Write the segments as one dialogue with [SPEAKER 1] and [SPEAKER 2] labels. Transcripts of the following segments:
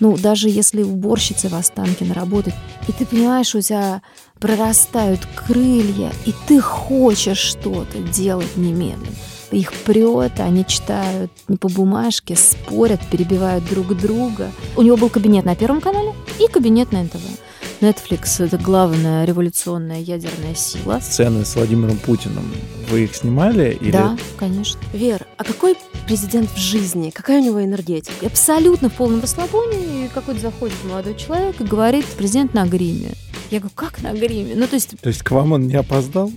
[SPEAKER 1] Ну, даже если уборщица в Останкино работает, и ты понимаешь, у тебя прорастают крылья, и ты хочешь что-то делать немедленно. Их прет, они читают не по бумажке, спорят, перебивают друг друга. У него был кабинет на Первом канале и кабинет на НТВ. Netflix — это главная революционная ядерная сила.
[SPEAKER 2] Сцены с Владимиром Путиным, вы их снимали?
[SPEAKER 1] Или... Да, конечно.
[SPEAKER 3] Вер, а какой президент в жизни? Какая у него энергетика?
[SPEAKER 1] Абсолютно в полном расслабоне. Какой-то заходит молодой человек и говорит, президент на гриме. Я говорю, как на гриме? Ну, то есть...
[SPEAKER 2] То есть к вам он не опоздал?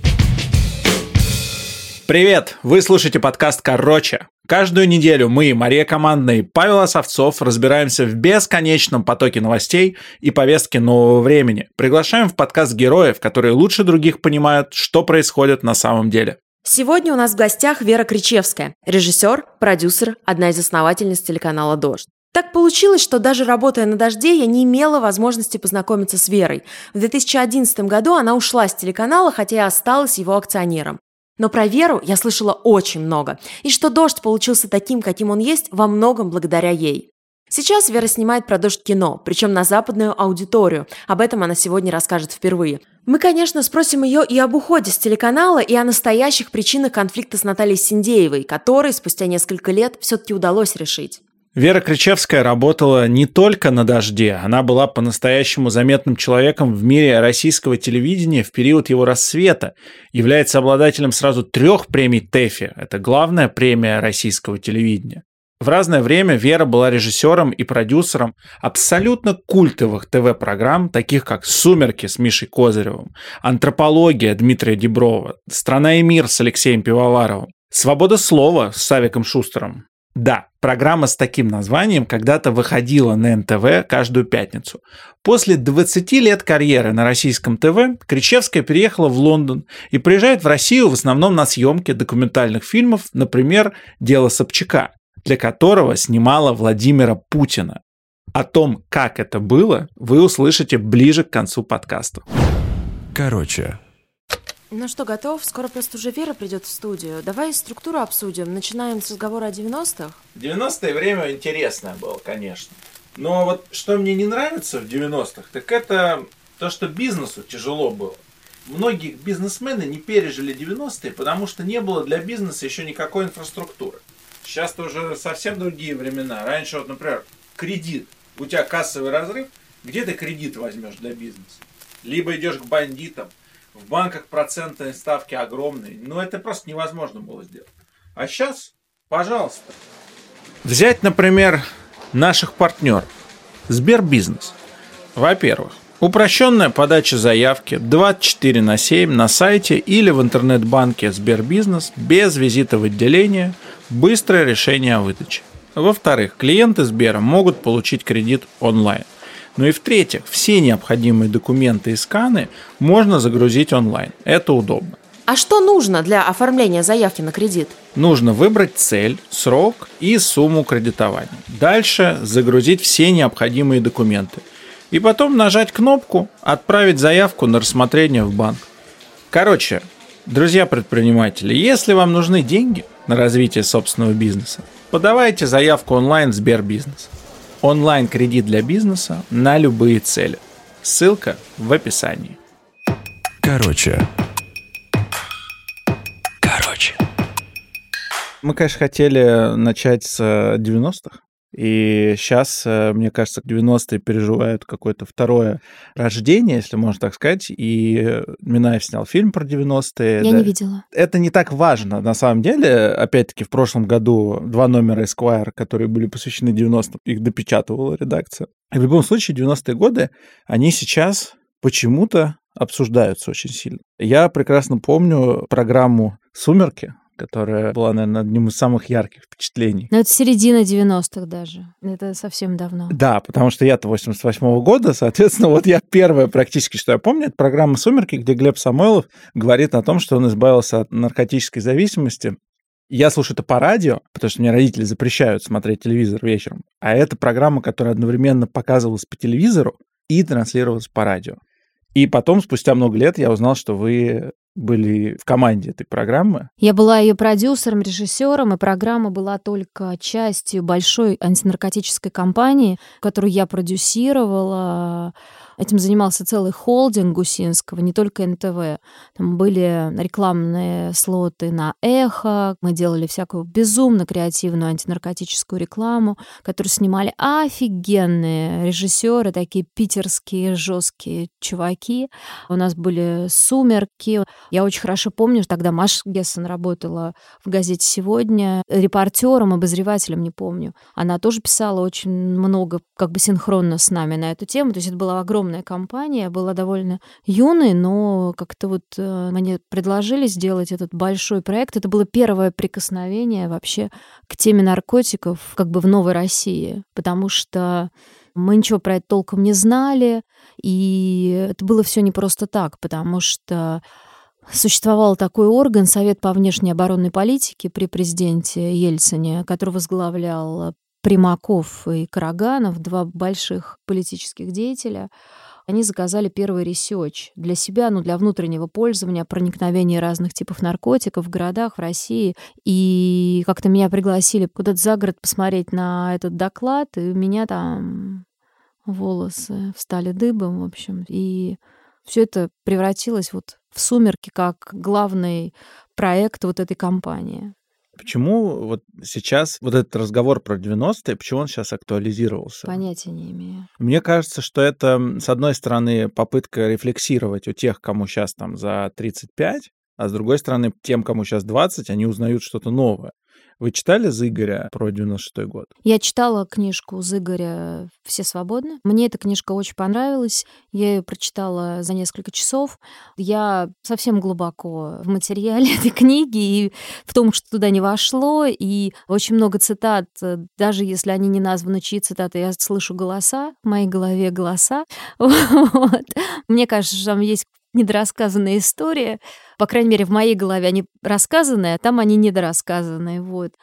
[SPEAKER 4] Привет! Вы слушаете подкаст «Короче». Каждую неделю мы, Мария Командная и Павел Осовцов, разбираемся в бесконечном потоке новостей и повестки нового времени. Приглашаем в подкаст героев, которые лучше других понимают, что происходит на самом деле.
[SPEAKER 3] Сегодня у нас в гостях Вера Кричевская, режиссер, продюсер, одна из основательниц телеканала «Дождь». Так получилось, что даже работая на «Дожде», я не имела возможности познакомиться с Верой. В 2011 году она ушла с телеканала, хотя и осталась его акционером. Но про Веру я слышала очень много, и что «Дождь» получился таким, каким он есть, во многом благодаря ей. Сейчас Вера снимает про «Дождь» кино, причем на западную аудиторию. Об этом она сегодня расскажет впервые. Мы, конечно, спросим ее и об уходе с телеканала, и о настоящих причинах конфликта с Натальей Синдеевой, который спустя несколько лет все-таки удалось решить.
[SPEAKER 4] Вера Кричевская работала не только на «Дожде», она была по-настоящему заметным человеком в мире российского телевидения в период его рассвета, является обладателем сразу трех премий ТЭФИ, это главная премия российского телевидения. В разное время Вера была режиссером и продюсером абсолютно культовых ТВ-программ, таких как «Сумерки» с Мишей Козыревым, «Антропология» Дмитрия Деброва, «Страна и мир» с Алексеем Пивоваровым, «Свобода слова» с Савиком Шустером, да, программа с таким названием когда-то выходила на НТВ каждую пятницу. После 20 лет карьеры на российском ТВ Кричевская переехала в Лондон и приезжает в Россию в основном на съемки документальных фильмов, например, «Дело Собчака», для которого снимала Владимира Путина. О том, как это было, вы услышите ближе к концу подкаста.
[SPEAKER 5] Короче,
[SPEAKER 3] ну что, готов? Скоро просто уже Вера придет в студию. Давай структуру обсудим. Начинаем с разговора о 90-х.
[SPEAKER 4] 90-е время интересное было, конечно. Но вот что мне не нравится в 90-х, так это то, что бизнесу тяжело было. Многие бизнесмены не пережили 90-е, потому что не было для бизнеса еще никакой инфраструктуры. Сейчас-то уже совсем другие времена. Раньше, вот, например, кредит. У тебя кассовый разрыв, где ты кредит возьмешь для бизнеса? Либо идешь к бандитам, в банках процентные ставки огромные. Но это просто невозможно было сделать. А сейчас, пожалуйста. Взять, например, наших партнеров. Сбербизнес. Во-первых, упрощенная подача заявки 24 на 7 на сайте или в интернет-банке Сбербизнес без визита в отделение, быстрое решение о выдаче. Во-вторых, клиенты Сбера могут получить кредит онлайн. Ну и в-третьих, все необходимые документы и сканы можно загрузить онлайн. Это удобно.
[SPEAKER 3] А что нужно для оформления заявки на кредит?
[SPEAKER 4] Нужно выбрать цель, срок и сумму кредитования. Дальше загрузить все необходимые документы. И потом нажать кнопку «Отправить заявку на рассмотрение в банк». Короче, друзья предприниматели, если вам нужны деньги на развитие собственного бизнеса, подавайте заявку онлайн в Сбербизнес онлайн-кредит для бизнеса на любые цели. Ссылка в описании.
[SPEAKER 5] Короче. Короче.
[SPEAKER 2] Мы, конечно, хотели начать с 90-х, и сейчас, э, мне кажется, 90-е переживают какое-то второе рождение, если можно так сказать. И Минаев снял фильм про 90-е.
[SPEAKER 1] Я да. не видела.
[SPEAKER 2] Это не так важно, на самом деле. Опять-таки, в прошлом году два номера Esquire, которые были посвящены 90-м, их допечатывала редакция. И в любом случае, 90-е годы, они сейчас почему-то обсуждаются очень сильно. Я прекрасно помню программу «Сумерки», которая была, наверное, одним из самых ярких впечатлений.
[SPEAKER 1] Но это середина 90-х даже. Это совсем давно.
[SPEAKER 2] Да, потому что я-то 88-го года, соответственно, вот я первое практически, что я помню, это программа «Сумерки», где Глеб Самойлов говорит о том, что он избавился от наркотической зависимости. Я слушаю это по радио, потому что мне родители запрещают смотреть телевизор вечером. А это программа, которая одновременно показывалась по телевизору и транслировалась по радио. И потом, спустя много лет, я узнал, что вы
[SPEAKER 4] были в команде этой программы.
[SPEAKER 1] Я была ее продюсером, режиссером, и программа была только частью большой антинаркотической кампании, которую я продюсировала. Этим занимался целый холдинг Гусинского, не только НТВ. Там были рекламные слоты на эхо, мы делали всякую безумно креативную антинаркотическую рекламу, которую снимали офигенные режиссеры, такие питерские жесткие чуваки. У нас были «Сумерки». Я очень хорошо помню, тогда Маша Гессен работала в газете «Сегодня», репортером, обозревателем, не помню. Она тоже писала очень много, как бы синхронно с нами на эту тему. То есть это была огромная компания, была довольно юной, но как-то вот э, мне предложили сделать этот большой проект. Это было первое прикосновение вообще к теме наркотиков как бы в Новой России, потому что мы ничего про это толком не знали, и это было все не просто так, потому что Существовал такой орган, Совет по внешней оборонной политике при президенте Ельцине, который возглавлял Примаков и Караганов, два больших политических деятеля. Они заказали первый research для себя, ну, для внутреннего пользования, проникновения разных типов наркотиков в городах, в России. И как-то меня пригласили куда-то за город посмотреть на этот доклад, и у меня там волосы встали дыбом, в общем. И все это превратилось вот в сумерки как главный проект вот этой компании.
[SPEAKER 4] Почему вот сейчас вот этот разговор про 90-е, почему он сейчас актуализировался?
[SPEAKER 1] Понятия не имею.
[SPEAKER 4] Мне кажется, что это, с одной стороны, попытка рефлексировать у тех, кому сейчас там за 35, а с другой стороны, тем, кому сейчас 20, они узнают что-то новое. Вы читали Зыгоря про 96 год?
[SPEAKER 1] Я читала книжку Зыгоря «Все свободны». Мне эта книжка очень понравилась. Я ее прочитала за несколько часов. Я совсем глубоко в материале этой книги и в том, что туда не вошло. И очень много цитат, даже если они не названы, чьи цитаты, я слышу голоса, в моей голове голоса. Мне кажется, что там есть недорассказанная история. По крайней мере, в моей голове они рассказаны, а там они недорассказанные. Вот.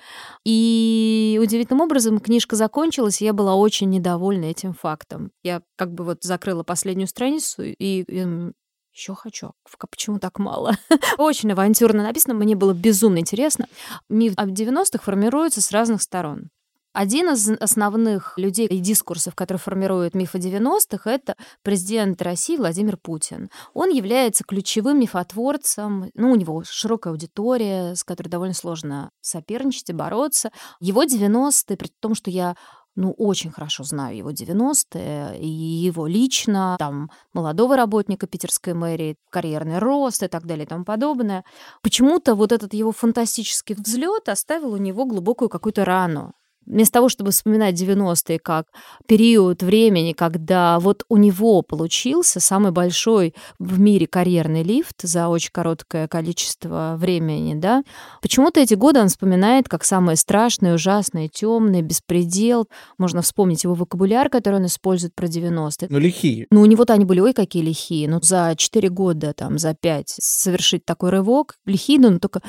[SPEAKER 1] И удивительным образом книжка закончилась, и я была очень недовольна этим фактом. Я как бы вот закрыла последнюю страницу и, и еще хочу. Почему так мало? Очень авантюрно написано. Мне было безумно интересно. Миф о 90-х формируется с разных сторон. Один из основных людей и дискурсов, который формирует миф о 90-х, это президент России Владимир Путин. Он является ключевым мифотворцем, ну, у него широкая аудитория, с которой довольно сложно соперничать и бороться. Его 90-е, при том, что я ну, очень хорошо знаю его 90-е, и его лично, там, молодого работника питерской мэрии, карьерный рост и так далее и тому подобное. Почему-то вот этот его фантастический взлет оставил у него глубокую какую-то рану вместо того, чтобы вспоминать 90-е как период времени, когда вот у него получился самый большой в мире карьерный лифт за очень короткое количество времени, да, почему-то эти годы он вспоминает как самые страшные, ужасные, темные, беспредел. Можно вспомнить его вокабуляр, который он использует про 90-е.
[SPEAKER 4] Ну, лихие.
[SPEAKER 1] Ну, у него-то они были, ой, какие лихие. Ну, за 4 года, там, за 5 совершить такой рывок, лихие, но только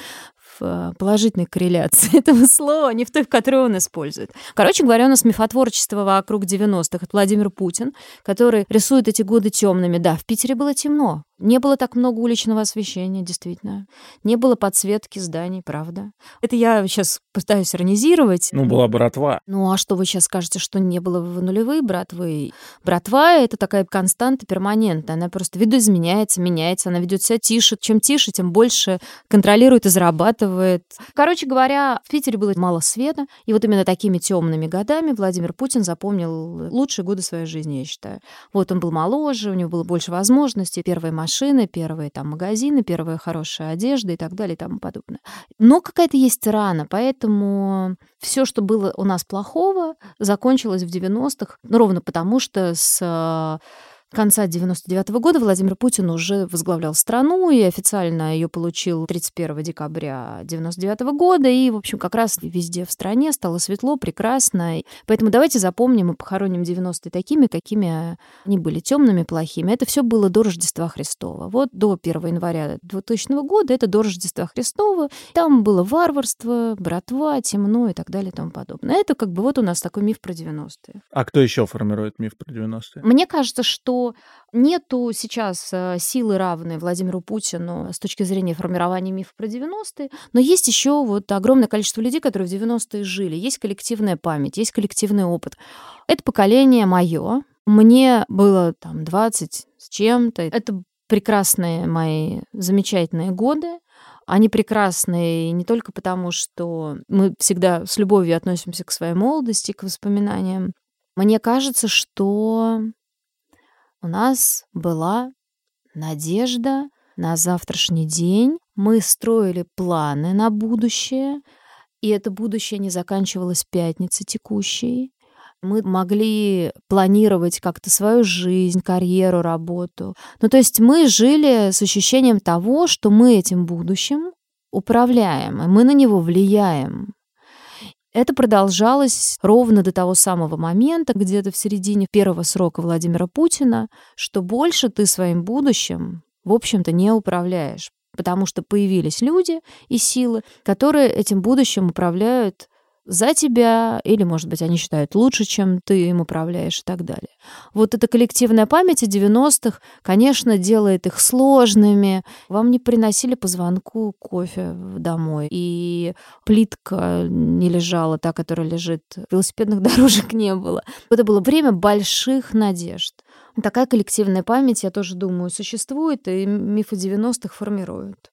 [SPEAKER 1] Э, положительной корреляции этого слова, не в той, в которой он использует. Короче говоря, у нас мифотворчество вокруг 90-х. Это Владимир Путин, который рисует эти годы темными. Да, в Питере было темно. Не было так много уличного освещения, действительно. Не было подсветки зданий, правда. Это я сейчас пытаюсь иронизировать.
[SPEAKER 4] Ну, была братва.
[SPEAKER 1] Ну, а что вы сейчас скажете, что не было в нулевые братвы? Братва — это такая константа перманентная. Она просто видоизменяется, меняется. Она ведет себя тише. Чем тише, тем больше контролирует и зарабатывает. Короче говоря, в Питере было мало света. И вот именно такими темными годами Владимир Путин запомнил лучшие годы своей жизни, я считаю. Вот он был моложе, у него было больше возможностей. Первая машина машины, первые там магазины, первая хорошая одежда и так далее и тому подобное. Но какая-то есть рана, поэтому все, что было у нас плохого, закончилось в 90-х, ну, ровно потому что с конца 99 -го года Владимир Путин уже возглавлял страну и официально ее получил 31 декабря 99 -го года. И, в общем, как раз везде в стране стало светло, прекрасно. Поэтому давайте запомним и похороним 90-е такими, какими они были темными, плохими. Это все было до Рождества Христова. Вот до 1 января 2000 года это до Рождества Христова. Там было варварство, братва, темно и так далее и тому подобное. Это как бы вот у нас такой миф про 90-е.
[SPEAKER 4] А кто еще формирует миф про 90-е?
[SPEAKER 1] Мне кажется, что нету сейчас э, силы равной Владимиру Путину с точки зрения формирования мифа про 90-е, но есть еще вот огромное количество людей, которые в 90-е жили. Есть коллективная память, есть коллективный опыт. Это поколение мое. Мне было там 20 с чем-то. Это прекрасные мои замечательные годы. Они прекрасные не только потому, что мы всегда с любовью относимся к своей молодости, к воспоминаниям. Мне кажется, что у нас была надежда на завтрашний день. Мы строили планы на будущее, и это будущее не заканчивалось пятницей текущей. Мы могли планировать как-то свою жизнь, карьеру, работу. Ну, то есть мы жили с ощущением того, что мы этим будущим управляем, и мы на него влияем. Это продолжалось ровно до того самого момента, где-то в середине первого срока Владимира Путина, что больше ты своим будущим, в общем-то, не управляешь, потому что появились люди и силы, которые этим будущим управляют за тебя, или, может быть, они считают лучше, чем ты им управляешь и так далее. Вот эта коллективная память о 90-х, конечно, делает их сложными. Вам не приносили по звонку кофе домой, и плитка не лежала, та, которая лежит, велосипедных дорожек не было. Это было время больших надежд. Такая коллективная память, я тоже думаю, существует, и мифы 90-х формируют.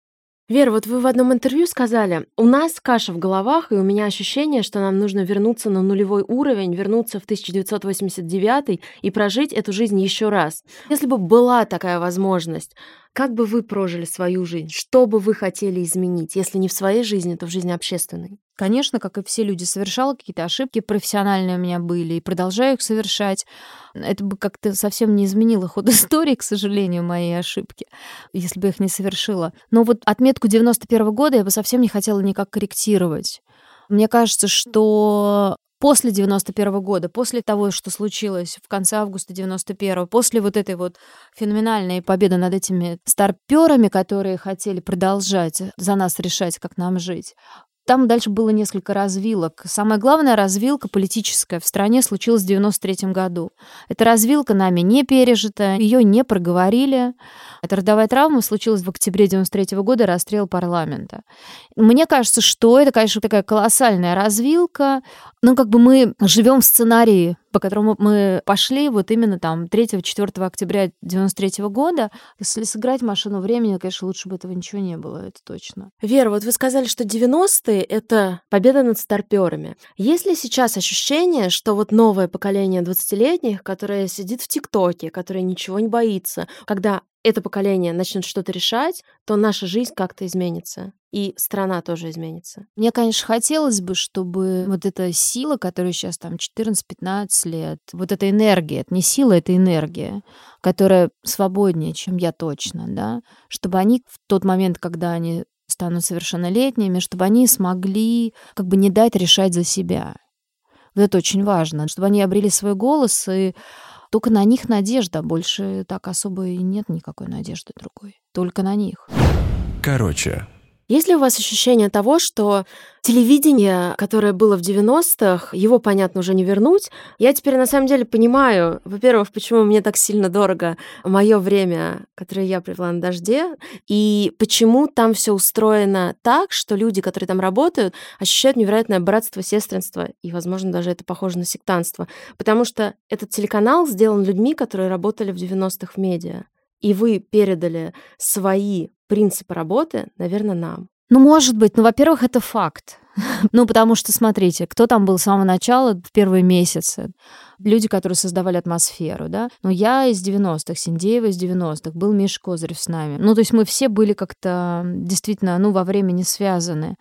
[SPEAKER 3] Вера, вот вы в одном интервью сказали, у нас каша в головах, и у меня ощущение, что нам нужно вернуться на нулевой уровень, вернуться в 1989 и прожить эту жизнь еще раз. Если бы была такая возможность, как бы вы прожили свою жизнь? Что бы вы хотели изменить, если не в своей жизни, то в жизни общественной?
[SPEAKER 1] Конечно, как и все люди, совершала какие-то ошибки профессиональные у меня были и продолжаю их совершать. Это бы как-то совсем не изменило ход истории, к сожалению, моей ошибки, если бы их не совершила. Но вот отметку 91 года я бы совсем не хотела никак корректировать. Мне кажется, что после 91 года, после того, что случилось в конце августа 91 после вот этой вот феноменальной победы над этими старперами, которые хотели продолжать за нас решать, как нам жить, там дальше было несколько развилок. Самая главная развилка политическая в стране случилась в 93 году. Эта развилка нами не пережита, ее не проговорили. Эта родовая травма случилась в октябре 93 года, расстрел парламента. Мне кажется, что это, конечно, такая колоссальная развилка. Ну, как бы мы живем в сценарии по которому мы пошли вот именно там 3-4 октября 93 года. Если сыграть машину времени, конечно, лучше бы этого ничего не было, это точно.
[SPEAKER 3] Вера, вот вы сказали, что 90-е — это победа над старперами. Есть ли сейчас ощущение, что вот новое поколение 20-летних, которое сидит в ТикТоке, которое ничего не боится, когда это поколение начнет что-то решать, то наша жизнь как-то изменится. И страна тоже изменится.
[SPEAKER 1] Мне, конечно, хотелось бы, чтобы вот эта сила, которая сейчас там 14-15 лет, вот эта энергия, это не сила, это энергия, которая свободнее, чем я точно, да, чтобы они в тот момент, когда они станут совершеннолетними, чтобы они смогли как бы не дать решать за себя. Вот это очень важно, чтобы они обрели свой голос и только на них надежда. Больше так особо и нет никакой надежды другой. Только на них.
[SPEAKER 5] Короче,
[SPEAKER 3] есть ли у вас ощущение того, что телевидение, которое было в 90-х, его, понятно, уже не вернуть? Я теперь на самом деле понимаю, во-первых, почему мне так сильно дорого мое время, которое я провела на дожде, и почему там все устроено так, что люди, которые там работают, ощущают невероятное братство, сестринство, и, возможно, даже это похоже на сектантство, потому что этот телеканал сделан людьми, которые работали в 90-х в медиа и вы передали свои принципы работы, наверное, нам.
[SPEAKER 1] Ну, может быть. Ну, во-первых, это факт. ну, потому что, смотрите, кто там был с самого начала, в первые месяцы? Люди, которые создавали атмосферу, да? Ну, я из 90-х, Синдеева из 90-х, был Миш Козырев с нами. Ну, то есть мы все были как-то действительно, ну, во времени связаны.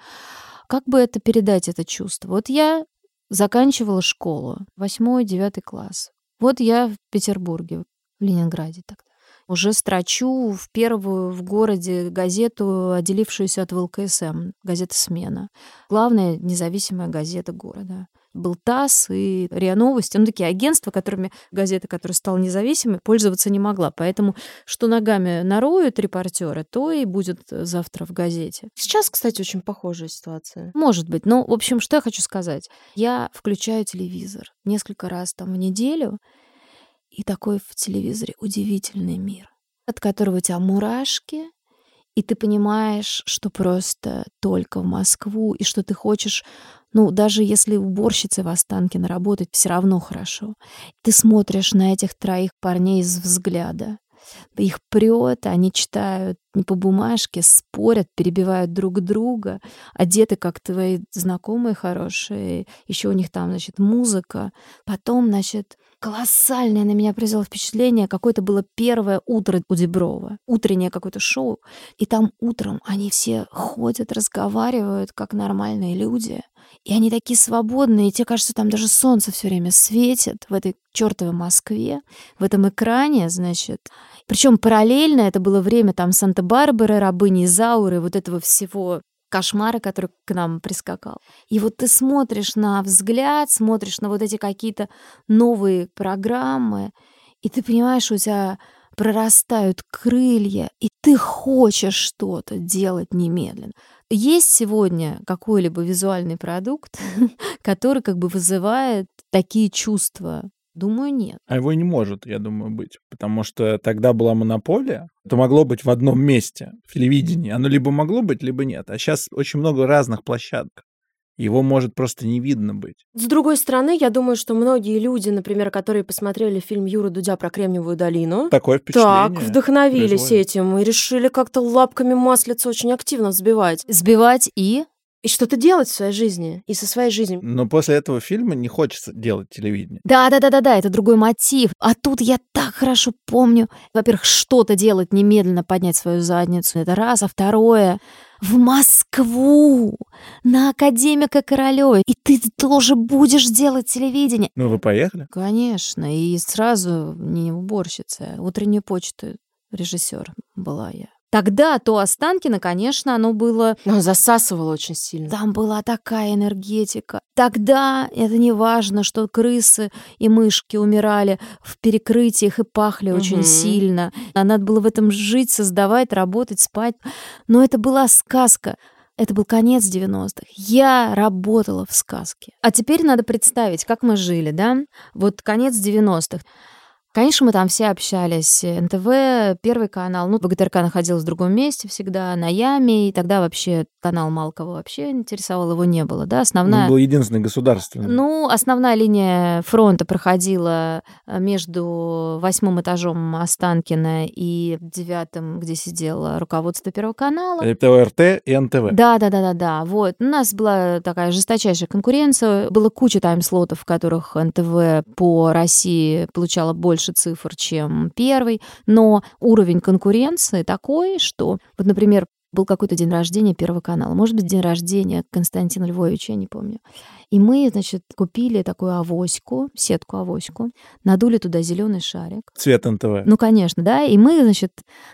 [SPEAKER 1] Как бы это передать, это чувство? Вот я заканчивала школу, восьмой, девятый класс. Вот я в Петербурге, в Ленинграде тогда уже строчу в первую в городе газету, отделившуюся от ВЛКСМ, газета «Смена». Главная независимая газета города. Был ТАСС и РИА Новости, ну, такие агентства, которыми газета, которая стала независимой, пользоваться не могла. Поэтому что ногами нароют репортеры, то и будет завтра в газете.
[SPEAKER 3] Сейчас, кстати, очень похожая ситуация.
[SPEAKER 1] Может быть. Но, в общем, что я хочу сказать. Я включаю телевизор несколько раз там в неделю, и такой в телевизоре удивительный мир, от которого у тебя мурашки, и ты понимаешь, что просто только в Москву, и что ты хочешь, ну, даже если уборщицей в Останкино работать, все равно хорошо. Ты смотришь на этих троих парней из взгляда. Их прет, они читают не по бумажке, спорят, перебивают друг друга, одеты как твои знакомые хорошие, еще у них там, значит, музыка. Потом, значит, колоссальное на меня произвело впечатление. Какое-то было первое утро у Деброва. Утреннее какое-то шоу. И там утром они все ходят, разговаривают, как нормальные люди. И они такие свободные, и тебе кажется, там даже солнце все время светит в этой чертовой Москве, в этом экране, значит. Причем параллельно это было время там Санта-Барбары, рабыни Зауры, вот этого всего кошмара, который к нам прискакал. И вот ты смотришь на взгляд, смотришь на вот эти какие-то новые программы, и ты понимаешь, у тебя прорастают крылья, и ты хочешь что-то делать немедленно. Есть сегодня какой-либо визуальный продукт, который как бы вызывает такие чувства Думаю, нет.
[SPEAKER 4] А его и не может, я думаю, быть. Потому что тогда была монополия. Это могло быть в одном месте, в телевидении. Оно либо могло быть, либо нет. А сейчас очень много разных площадок. Его может просто не видно быть.
[SPEAKER 3] С другой стороны, я думаю, что многие люди, например, которые посмотрели фильм Юры Дудя про Кремниевую долину,
[SPEAKER 4] Такое
[SPEAKER 3] так вдохновились
[SPEAKER 4] производит.
[SPEAKER 3] этим и решили как-то лапками маслица очень активно взбивать.
[SPEAKER 1] Сбивать и
[SPEAKER 3] И что-то делать в своей жизни, и со своей жизнью.
[SPEAKER 4] Но после этого фильма не хочется делать телевидение.
[SPEAKER 1] Да, да, да, да, да, это другой мотив. А тут я так хорошо помню. Во-первых, что-то делать немедленно, поднять свою задницу. Это раз. А второе, в Москву, на академика Королёва. И ты тоже будешь делать телевидение.
[SPEAKER 4] Ну, вы поехали?
[SPEAKER 1] Конечно, и сразу не уборщица, а утреннюю почту режиссер была я. Тогда то Останкино, конечно, оно было
[SPEAKER 3] Но засасывало очень сильно.
[SPEAKER 1] там была такая энергетика. Тогда это не важно, что крысы и мышки умирали в перекрытиях и пахли очень
[SPEAKER 3] Мгм.
[SPEAKER 1] сильно. А надо было в этом жить, создавать, работать, спать. Но это была сказка. Это был конец 90-х. Я работала в сказке. А теперь надо представить, как мы жили, да? Вот конец 90-х. Конечно, мы там все общались. НТВ, Первый канал. Ну, ВГТРК находилась в другом месте всегда, на Яме. И тогда вообще канал мало кого вообще интересовал, его не было, да? Основная...
[SPEAKER 4] Он был единственный государственный.
[SPEAKER 1] Ну, основная линия фронта проходила э, между восьмым этажом Останкина и девятым, где сидело руководство Первого канала.
[SPEAKER 4] Это ОРТ и НТВ.
[SPEAKER 1] Да, да, да, да, да. Вот. У нас была такая жесточайшая конкуренция. Было куча тайм-слотов, в которых НТВ по России получала больше цифр, чем первый. Но уровень конкуренции такой, что, вот, например, был какой-то день рождения Первого канала. Может быть, день рождения Константина Львовича, я не помню. И мы, значит, купили такую авоську, сетку-авоську, надули туда зеленый шарик.
[SPEAKER 4] Цвет НТВ.
[SPEAKER 1] Ну, конечно, да. И мы, значит,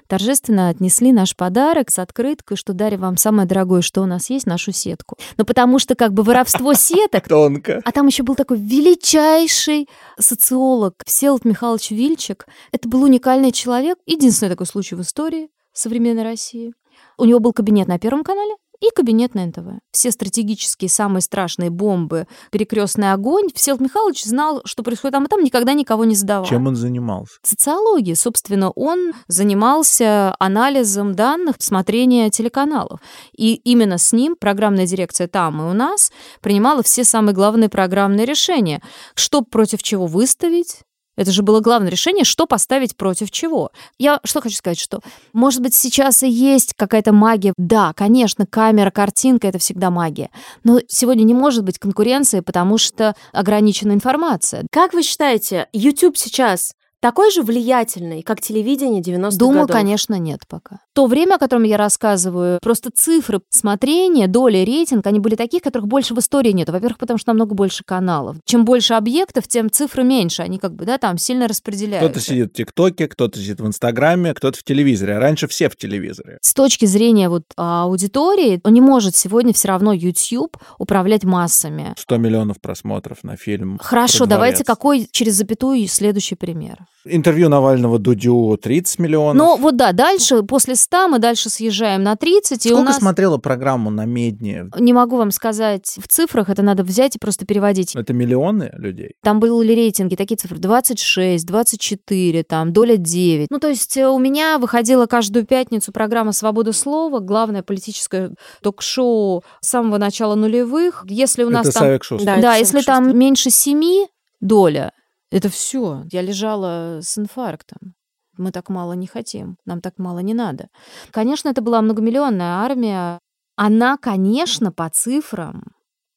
[SPEAKER 1] торжественно отнесли наш подарок с открыткой, что дарим вам самое дорогое, что у нас есть, нашу сетку. Ну, потому что как бы воровство сеток
[SPEAKER 4] Тонко.
[SPEAKER 1] а там еще был такой величайший социолог Всеволод Михайлович Вильчик. Это был уникальный человек, единственный такой случай в истории современной России. У него был кабинет на Первом канале и кабинет на НТВ. Все стратегические, самые страшные бомбы, перекрестный огонь. Всеволод Михайлович знал, что происходит там и там, никогда никого не задавал.
[SPEAKER 4] Чем он занимался?
[SPEAKER 1] Социологии. Собственно, он занимался анализом данных смотрения телеканалов. И именно с ним программная дирекция там и у нас принимала все самые главные программные решения. Что против чего выставить, это же было главное решение, что поставить против чего. Я что хочу сказать, что, может быть, сейчас и есть какая-то магия. Да, конечно, камера, картинка — это всегда магия. Но сегодня не может быть конкуренции, потому что ограничена информация.
[SPEAKER 3] Как вы считаете, YouTube сейчас такой же влиятельный, как телевидение 90-х
[SPEAKER 1] Думаю,
[SPEAKER 3] годов?
[SPEAKER 1] конечно, нет пока. То время, о котором я рассказываю, просто цифры смотрения, доли, рейтинг, они были таких, которых больше в истории нет. Во-первых, потому что намного больше каналов. Чем больше объектов, тем цифры меньше. Они как бы, да, там сильно распределяются.
[SPEAKER 4] Кто-то сидит в ТикТоке, кто-то сидит в Инстаграме, кто-то в телевизоре. А раньше все в телевизоре.
[SPEAKER 1] С точки зрения вот аудитории, он не может сегодня все равно YouTube управлять массами.
[SPEAKER 4] 100 миллионов просмотров на фильм.
[SPEAKER 1] Хорошо, давайте какой через запятую следующий пример.
[SPEAKER 4] Интервью Навального Дудю 30 миллионов.
[SPEAKER 1] Ну вот да, дальше, после 100 мы дальше съезжаем на 30. и у
[SPEAKER 4] Сколько
[SPEAKER 1] нас...
[SPEAKER 4] смотрела программу на Медне?
[SPEAKER 1] Не могу вам сказать в цифрах, это надо взять и просто переводить.
[SPEAKER 4] Это миллионы людей?
[SPEAKER 1] Там были рейтинги, такие цифры 26, 24, там доля 9. Ну, то есть э, у меня выходила каждую пятницу программа «Свобода слова», главное политическое ток-шоу с самого начала нулевых. Если у нас
[SPEAKER 4] Это
[SPEAKER 1] там...
[SPEAKER 3] Да,
[SPEAKER 1] Да, если
[SPEAKER 3] 46.
[SPEAKER 1] там меньше 7 доля, это все. Я лежала с инфарктом. Мы так мало не хотим, нам так мало не надо. Конечно, это была многомиллионная армия. Она, конечно, по цифрам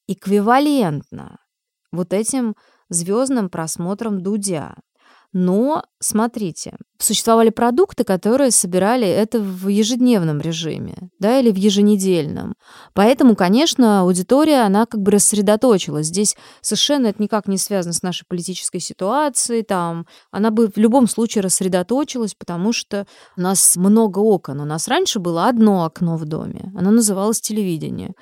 [SPEAKER 1] эквивалентна вот этим звездным просмотрам Дудя. Но, смотрите, существовали продукты, которые собирали это в ежедневном режиме, да, или в еженедельном. Поэтому, конечно, аудитория, она как бы рассредоточилась. Здесь совершенно это никак не связано с нашей политической ситуацией, там, она бы в любом случае рассредоточилась, потому что у нас много окон. У нас раньше было одно окно в доме, оно называлось телевидение.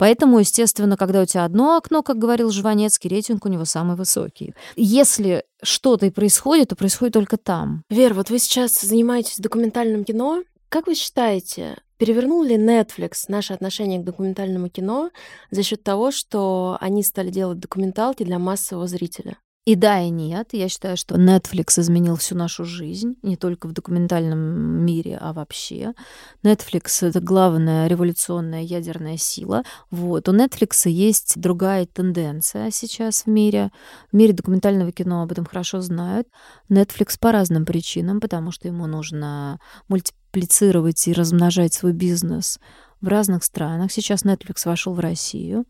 [SPEAKER 1] Поэтому, естественно, когда у тебя одно окно, как говорил Жванецкий, рейтинг у него самый высокий. Если что-то и происходит, то происходит только там.
[SPEAKER 3] Вер, вот вы сейчас занимаетесь документальным кино. Как вы считаете, перевернул ли Netflix наше отношение к документальному кино за счет того, что они стали делать документалки для массового зрителя?
[SPEAKER 1] И да, и нет. Я считаю, что Netflix изменил всю нашу жизнь, не только в документальном мире, а вообще. Netflix — это главная революционная ядерная сила. Вот. У Netflix есть другая тенденция сейчас в мире. В мире документального кино об этом хорошо знают. Netflix по разным причинам, потому что ему нужно мультиплицировать и размножать свой бизнес в разных странах. Сейчас Netflix вошел в Россию.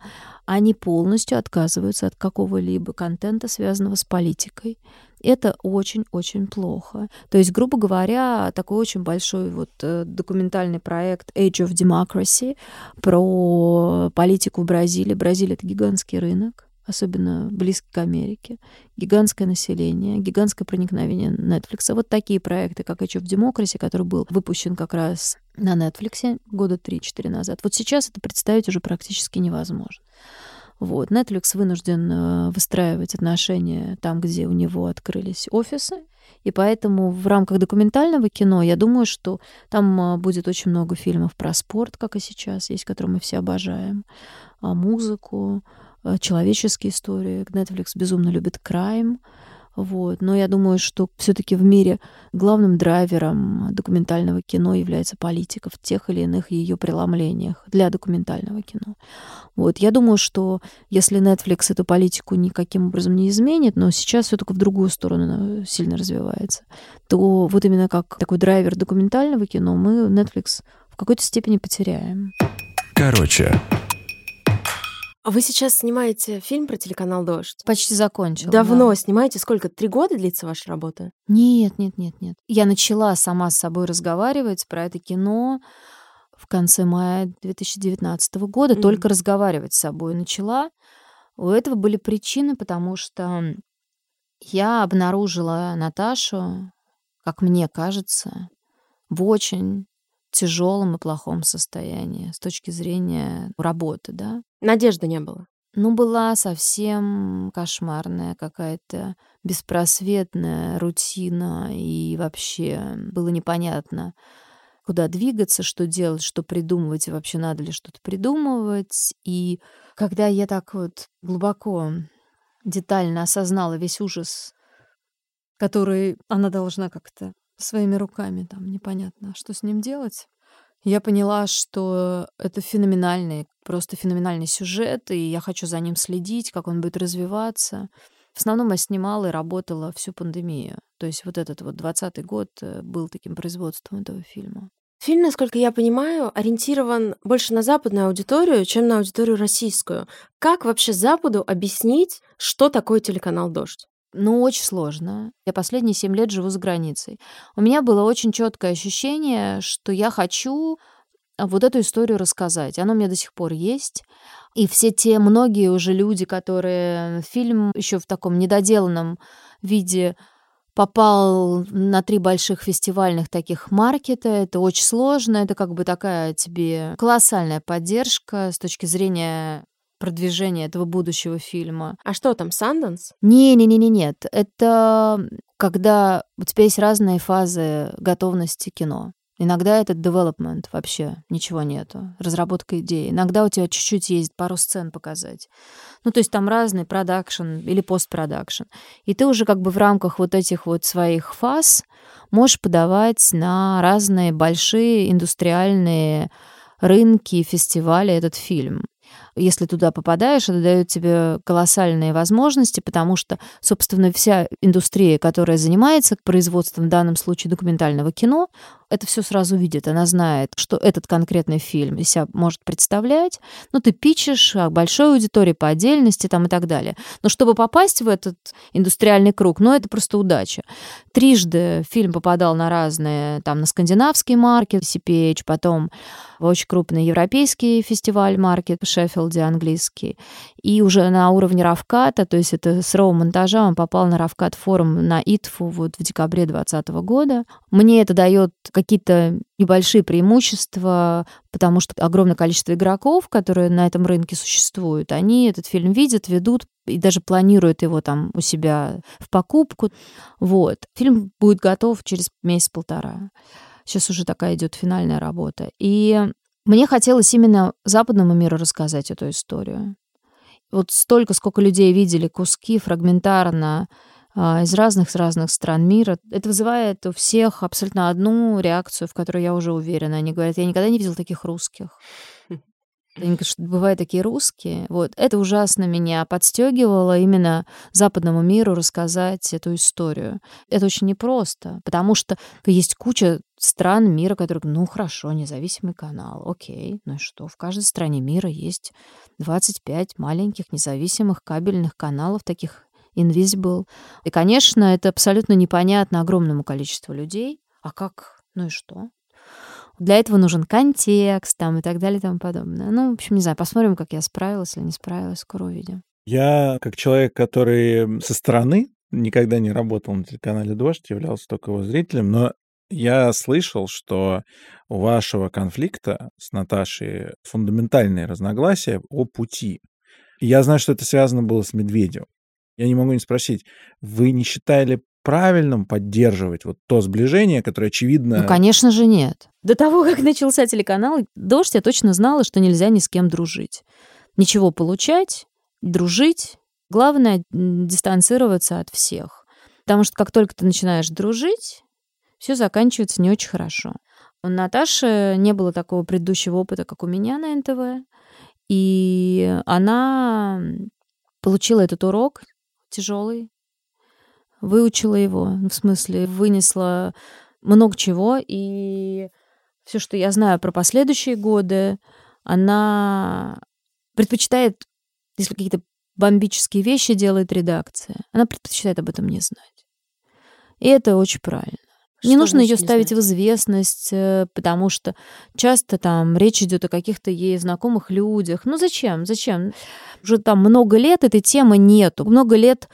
[SPEAKER 1] Они полностью отказываются от какого-либо контента, связанного с политикой. Это очень-очень плохо. То есть, грубо говоря, такой очень большой вот э, документальный проект Age of Democracy про политику в Бразилии. Бразилия — это гигантский рынок особенно близкий к Америке, гигантское население, гигантское проникновение Netflix. Вот такие проекты, как Age of Democracy, который был выпущен как раз на Netflix года 3-4 назад. Вот сейчас это представить уже практически невозможно. Вот. Netflix вынужден э, выстраивать отношения там, где у него открылись офисы, и поэтому в рамках документального кино я думаю, что там э, будет очень много фильмов про спорт, как и сейчас есть, которые мы все обожаем, а музыку, человеческие истории. Netflix безумно любит крайм. Вот. Но я думаю, что все-таки в мире главным драйвером документального кино является политика в тех или иных ее преломлениях для документального кино. Вот. Я думаю, что если Netflix эту политику никаким образом не изменит, но сейчас все только в другую сторону она сильно развивается, то вот именно как такой драйвер документального кино мы Netflix в какой-то степени потеряем.
[SPEAKER 5] Короче,
[SPEAKER 3] Вы сейчас снимаете фильм про телеканал «Дождь».
[SPEAKER 1] Почти закончила.
[SPEAKER 3] Давно
[SPEAKER 1] да.
[SPEAKER 3] снимаете? Сколько? Три года длится ваша работа?
[SPEAKER 1] Нет, нет, нет, нет. Я начала сама с собой разговаривать про это кино в конце мая 2019 года.
[SPEAKER 3] Мгм.
[SPEAKER 1] Только разговаривать с собой начала. У этого были причины, потому что я обнаружила Наташу, как мне кажется, в очень тяжелом и плохом состоянии с точки зрения работы, да.
[SPEAKER 3] Надежды не было.
[SPEAKER 1] Ну, была совсем кошмарная какая-то беспросветная рутина, и вообще было непонятно, куда двигаться, что делать, что придумывать, и вообще надо ли что-то придумывать. И когда я так вот глубоко, детально осознала весь ужас, который она должна как-то своими руками, там, непонятно, что с ним делать, я поняла, что это феноменальный, просто феноменальный сюжет, и я хочу за ним следить, как он будет развиваться. В основном я снимала и работала всю пандемию. То есть вот этот вот 20 год э, был таким производством этого фильма.
[SPEAKER 3] Фильм, насколько я понимаю, ориентирован больше на западную аудиторию, чем на аудиторию российскую. Как вообще Западу объяснить, что такое телеканал «Дождь»?
[SPEAKER 1] Ну, очень сложно. Я последние семь лет живу за границей. У меня было очень четкое ощущение, что я хочу вот эту историю рассказать. Оно у меня до сих пор есть. И все те многие уже люди, которые фильм еще в таком недоделанном виде попал на три больших фестивальных таких маркета. Это очень сложно. Это как бы такая тебе колоссальная поддержка с точки зрения продвижения этого будущего фильма.
[SPEAKER 3] А что там, Санденс?
[SPEAKER 1] Не-не-не, нет. Это когда у тебя есть разные фазы готовности кино. Иногда это development, вообще ничего нету, разработка идеи. Иногда у тебя чуть-чуть есть пару сцен показать. Ну, то есть там разный продакшн или постпродакшн. И ты уже как бы в рамках вот этих вот своих фаз можешь подавать на разные большие индустриальные рынки, фестивали этот фильм. Если туда попадаешь, это дает тебе колоссальные возможности, потому что, собственно, вся индустрия, которая занимается производством, в данном случае, документального кино, это все сразу видит. Она знает, что этот конкретный фильм из себя может представлять. Ну, ты пичешь большой аудитории по отдельности там и так далее. Но чтобы попасть в этот индустриальный круг, ну, это просто удача. Трижды фильм попадал на разные, там, на скандинавский маркет, CPH, потом в очень крупный европейский фестиваль маркет в Шеффилде, английский. И уже на уровне Равката, то есть это сырого монтажа, он попал на Равкат форум на ИТФУ вот в декабре 2020 года. Мне это дает какие-то небольшие преимущества, потому что огромное количество игроков, которые на этом рынке существуют, они этот фильм видят, ведут и даже планируют его там у себя в покупку. Вот. Фильм будет готов через месяц-полтора. Сейчас уже такая идет финальная работа. И мне хотелось именно западному миру рассказать эту историю. Вот столько, сколько людей видели куски фрагментарно а, из разных-разных стран мира. Это вызывает у всех абсолютно одну реакцию, в которой я уже уверена. Они говорят, я никогда не видел таких русских. Говорят, что бывают такие русские. Вот. Это ужасно меня подстегивало именно западному миру рассказать эту историю. Это очень непросто, потому что есть куча стран мира, которые, ну хорошо, независимый канал, окей, ну и что? В каждой стране мира есть 25 маленьких независимых кабельных каналов, таких Invisible. И, конечно, это абсолютно непонятно огромному количеству людей. А как? Ну и что? Для этого нужен контекст там и так далее и тому подобное. Ну, в общем, не знаю, посмотрим, как я справилась или не справилась, скоро увидим.
[SPEAKER 4] Я, как человек, который со стороны никогда не работал на телеканале «Дождь», являлся только его зрителем, но я слышал, что у вашего конфликта с Наташей фундаментальные разногласия о пути. я знаю, что это связано было с Медведевым. Я не могу не спросить, вы не считали правильным поддерживать вот то сближение, которое очевидно...
[SPEAKER 1] Ну, конечно же, нет. До того, как начался телеканал «Дождь», я точно знала, что нельзя ни с кем дружить. Ничего получать, дружить. Главное — дистанцироваться от всех. Потому что как только ты начинаешь дружить, все заканчивается не очень хорошо. У Наташи не было такого предыдущего опыта, как у меня на НТВ. И она получила этот урок тяжелый, выучила его, ну, в смысле, вынесла много чего, и все, что я знаю про последующие годы, она предпочитает, если какие-то бомбические вещи делает редакция, она предпочитает об этом не знать. И это очень правильно. Что не нужно ее ставить знать? в известность, э, потому что часто там речь идет о каких-то ей знакомых людях. Ну зачем? Зачем? Уже там много лет этой темы нету. Много лет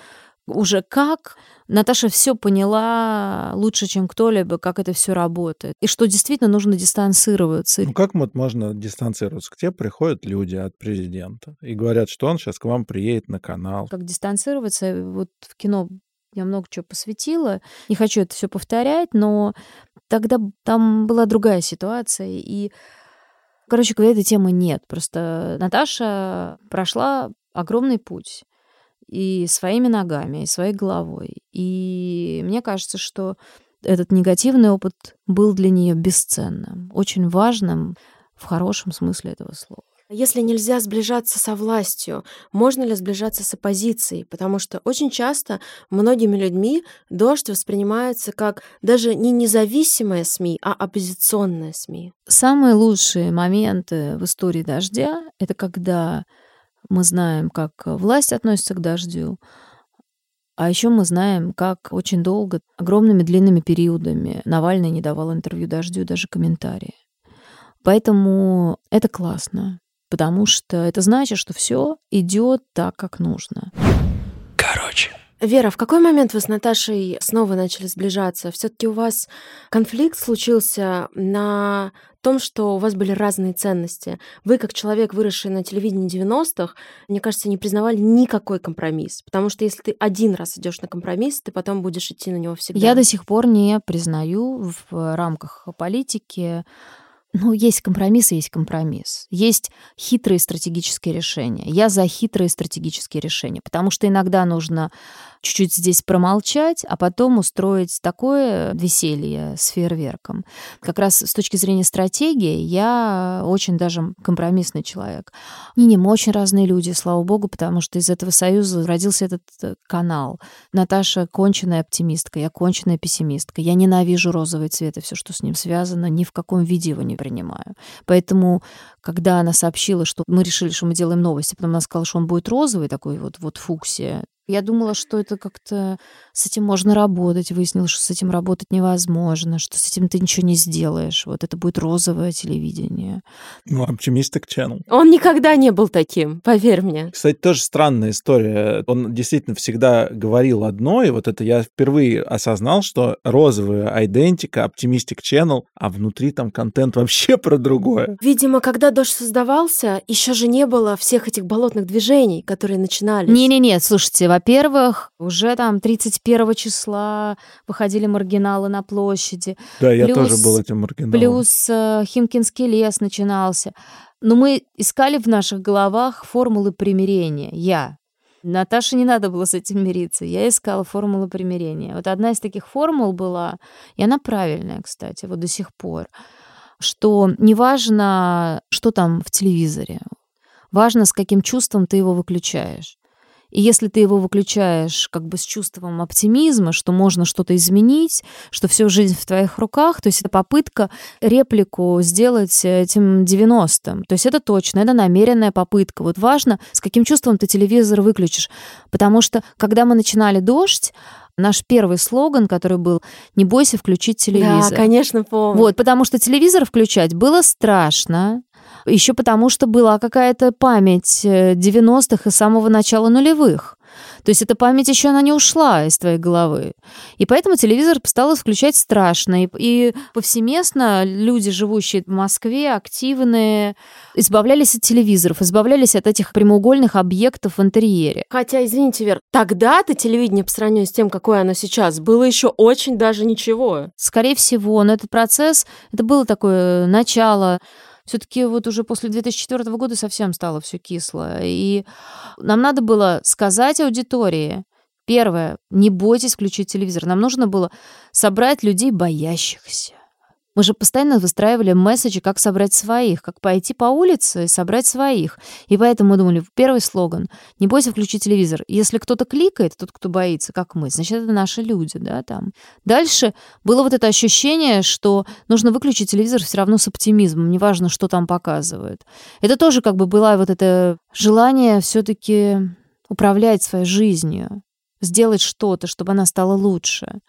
[SPEAKER 1] уже как Наташа все поняла лучше, чем кто-либо, как это все работает. И что действительно нужно дистанцироваться.
[SPEAKER 4] Ну как вот можно дистанцироваться? К тебе приходят люди от президента и говорят, что он сейчас к вам приедет на канал.
[SPEAKER 1] Как дистанцироваться? Вот в кино я много чего посвятила. Не хочу это все повторять, но тогда там была другая ситуация. И, короче говоря, этой темы нет. Просто Наташа прошла огромный путь и своими ногами, и своей головой. И мне кажется, что этот негативный опыт был для нее бесценным, очень важным в хорошем смысле этого слова.
[SPEAKER 3] Если нельзя сближаться со властью, можно ли сближаться с оппозицией? Потому что очень часто многими людьми дождь воспринимается как даже не независимая СМИ, а оппозиционная СМИ.
[SPEAKER 1] Самые лучшие моменты в истории дождя — это когда мы знаем, как власть относится к дождю, а еще мы знаем, как очень долго, огромными длинными периодами Навальный не давал интервью дождю, даже комментарии. Поэтому это классно потому что это значит, что все идет так, как нужно.
[SPEAKER 5] Короче.
[SPEAKER 3] Вера, в какой момент вы с Наташей снова начали сближаться? Все-таки у вас конфликт случился на том, что у вас были разные ценности. Вы, как человек, выросший на телевидении 90-х, мне кажется, не признавали никакой компромисс. Потому что если ты один раз идешь на компромисс, ты потом будешь идти на него всегда.
[SPEAKER 1] Я до сих пор не признаю в рамках политики ну, есть компромисс есть компромисс. Есть хитрые стратегические решения. Я за хитрые стратегические решения, потому что иногда нужно чуть-чуть здесь промолчать, а потом устроить такое веселье с фейерверком. Как раз с точки зрения стратегии я очень даже компромиссный человек. Не-не, мы очень разные люди, слава богу, потому что из этого союза родился этот э, канал. Наташа конченая оптимистка, я конченая пессимистка. Я ненавижу розовый цвет и все, что с ним связано, ни в каком виде его не принимаю. Поэтому, когда она сообщила, что мы решили, что мы делаем новости, потом она сказала, что он будет розовый, такой вот, вот фуксия, я думала, что это как-то с этим можно работать. Выяснилось, что с этим работать невозможно, что с этим ты ничего не сделаешь. Вот это будет розовое телевидение.
[SPEAKER 4] Ну, Optimistic Channel.
[SPEAKER 3] Он никогда не был таким, поверь мне.
[SPEAKER 4] Кстати, тоже странная история. Он действительно всегда говорил одно, и вот это я впервые осознал, что розовая идентика, Optimistic Channel, а внутри там контент вообще про другое.
[SPEAKER 3] Видимо, когда «Дождь» создавался, еще же не было всех этих болотных движений, которые начинались.
[SPEAKER 1] Не-не-не, слушайте, во-первых, уже там 31 числа выходили маргиналы на площади.
[SPEAKER 4] Да, я тоже был этим маргиналом.
[SPEAKER 1] Плюс э, Химкинский лес начинался. Но мы искали в наших головах формулы примирения. Я. Наташе не надо было с этим мириться. Я искала формулы примирения. Вот одна из таких формул была, и она правильная, кстати, вот до сих пор, что неважно, что там в телевизоре, важно, с каким чувством ты его выключаешь. И если ты его выключаешь как бы с чувством оптимизма, что можно что-то изменить, что всю жизнь в твоих руках, то есть это попытка реплику сделать этим 90-м. То есть это точно, это намеренная попытка. Вот важно, с каким чувством ты телевизор выключишь. Потому что, когда мы начинали «Дождь», наш первый слоган, который был «Не бойся включить телевизор».
[SPEAKER 3] Да, конечно, помню.
[SPEAKER 1] Вот, потому что телевизор включать было страшно, еще потому, что была какая-то память 90-х э, и самого начала нулевых. То есть эта память еще она не ушла из твоей головы. И поэтому телевизор стало включать страшно. И, и повсеместно люди, живущие в Москве, активные, избавлялись от телевизоров, избавлялись от этих прямоугольных объектов в интерьере.
[SPEAKER 3] Хотя, извините, Вер, тогда-то телевидение по сравнению с тем, какое оно сейчас, было еще очень даже ничего.
[SPEAKER 1] Скорее всего, но этот процесс, это было такое начало все-таки вот уже после 2004 года совсем стало все кисло. И нам надо было сказать аудитории, первое, не бойтесь включить телевизор. Нам нужно было собрать людей боящихся. Мы же постоянно выстраивали месседжи, как собрать своих, как пойти по улице и собрать своих. И поэтому мы думали, первый слоган — не бойся включить телевизор. Если кто-то кликает, тот, кто боится, как мы, значит, это наши люди, да, там. Дальше было вот это ощущение, что нужно выключить телевизор все равно с оптимизмом, неважно, что там показывают. Это тоже как бы было вот это желание все таки управлять своей жизнью, сделать что-то, чтобы она стала лучше.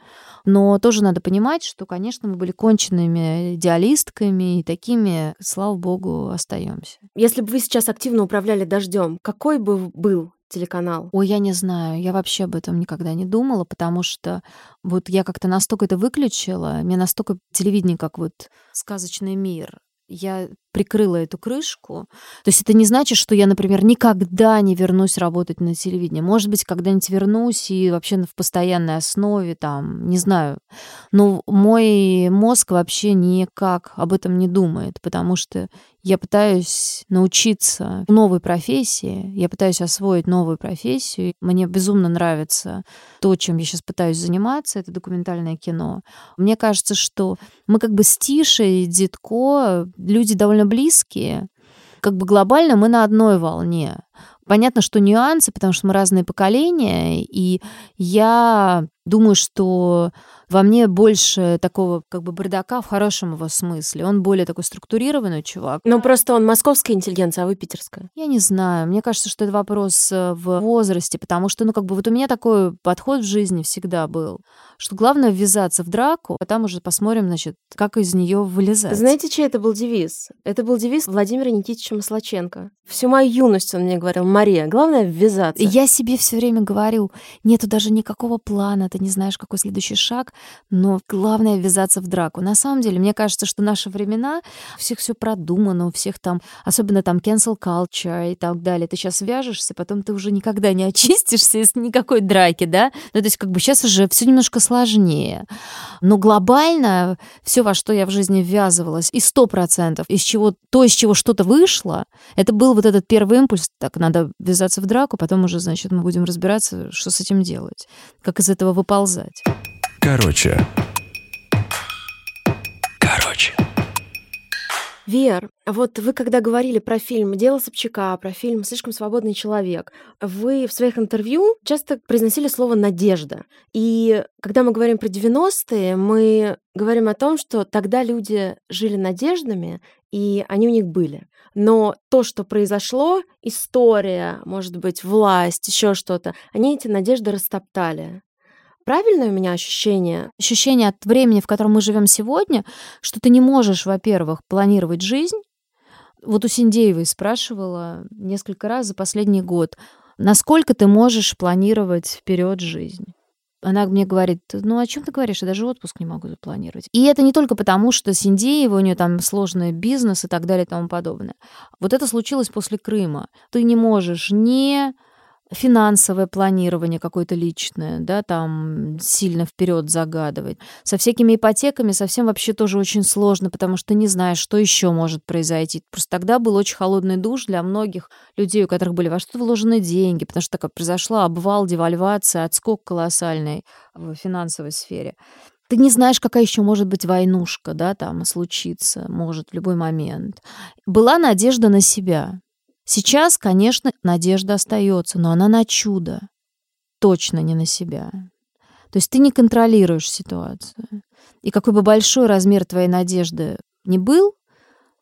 [SPEAKER 1] Но тоже надо понимать, что, конечно, мы были конченными идеалистками и такими, слава богу, остаемся.
[SPEAKER 3] Если бы вы сейчас активно управляли дождем, какой бы был телеканал?
[SPEAKER 1] Ой, я не знаю. Я вообще об этом никогда не думала, потому что вот я как-то настолько это выключила, мне настолько телевидение как вот сказочный мир. Я прикрыла эту крышку. То есть это не значит, что я, например, никогда не вернусь работать на телевидении. Может быть, когда-нибудь вернусь и вообще в постоянной основе, там, не знаю. Но мой мозг вообще никак об этом не думает, потому что я пытаюсь научиться новой профессии, я пытаюсь освоить новую профессию. Мне безумно нравится то, чем я сейчас пытаюсь заниматься, это документальное кино. Мне кажется, что мы как бы с Тишей, Дитко, люди довольно близкие. Как бы глобально мы на одной волне. Понятно, что нюансы, потому что мы разные поколения, и я Думаю, что во мне больше такого как бы бардака в хорошем его смысле. Он более такой структурированный чувак.
[SPEAKER 3] Ну, просто он московская интеллигенция, а вы питерская.
[SPEAKER 1] Я не знаю. Мне кажется, что это вопрос э, в возрасте, потому что, ну, как бы вот у меня такой подход в жизни всегда был, что главное ввязаться в драку, а там уже посмотрим, значит, как из нее вылезать.
[SPEAKER 3] Знаете, чей это был девиз? Это был девиз Владимира Никитича Маслаченко. Всю мою юность он мне говорил, Мария, главное ввязаться.
[SPEAKER 1] Я себе все время говорю, нету даже никакого плана, ты не знаешь, какой следующий шаг, но главное ввязаться в драку. На самом деле, мне кажется, что наши времена, у всех все продумано, у всех там, особенно там cancel culture и так далее. Ты сейчас вяжешься, потом ты уже никогда не очистишься из никакой драки, да? Ну, то есть как бы сейчас уже все немножко сложнее. Но глобально все, во что я в жизни ввязывалась, и сто процентов, из чего то, из чего что-то вышло, это был вот этот первый импульс, так, надо ввязаться в драку, потом уже, значит, мы будем разбираться, что с этим делать, как из этого выползать.
[SPEAKER 5] Короче. Короче.
[SPEAKER 3] Вер, вот вы когда говорили про фильм «Дело Собчака», про фильм «Слишком свободный человек», вы в своих интервью часто произносили слово «надежда». И когда мы говорим про 90-е, мы говорим о том, что тогда люди жили надеждами, и они у них были. Но то, что произошло, история, может быть, власть, еще что-то, они эти надежды растоптали. Правильное у меня ощущение?
[SPEAKER 1] Ощущение от времени, в котором мы живем сегодня, что ты не можешь, во-первых, планировать жизнь. Вот у Синдеевой спрашивала несколько раз за последний год, насколько ты можешь планировать вперед жизнь. Она мне говорит, ну о чем ты говоришь, я даже отпуск не могу запланировать. И это не только потому, что Синдеева, у нее там сложный бизнес и так далее и тому подобное. Вот это случилось после Крыма. Ты не можешь не финансовое планирование какое-то личное, да, там сильно вперед загадывать. Со всякими ипотеками совсем вообще тоже очень сложно, потому что не знаешь, что еще может произойти. Просто тогда был очень холодный душ для многих людей, у которых были во что вложены деньги, потому что такая произошла обвал, девальвация, отскок колоссальный в финансовой сфере. Ты не знаешь, какая еще может быть войнушка, да, там случиться, может в любой момент. Была надежда на себя. Сейчас, конечно, надежда остается, но она на чудо, точно не на себя. То есть ты не контролируешь ситуацию. И какой бы большой размер твоей надежды ни был,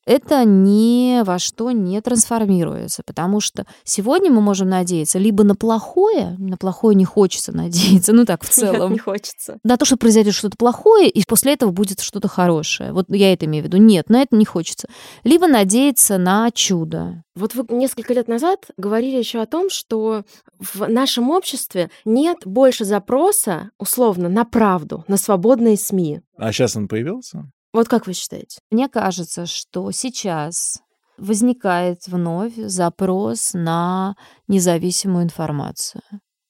[SPEAKER 1] это ни во что не трансформируется, потому что сегодня мы можем надеяться либо на плохое, на плохое не хочется надеяться, ну так в целом.
[SPEAKER 3] Нет, не хочется.
[SPEAKER 1] На то, что произойдет что-то плохое, и после этого будет что-то хорошее. Вот я это имею в виду. Нет, на это не хочется. Либо надеяться на чудо.
[SPEAKER 3] Вот вы несколько лет назад говорили еще о том, что в нашем обществе нет больше запроса, условно, на правду, на свободные СМИ.
[SPEAKER 4] А сейчас он появился?
[SPEAKER 3] Вот как вы считаете?
[SPEAKER 1] Мне кажется, что сейчас возникает вновь запрос на независимую информацию.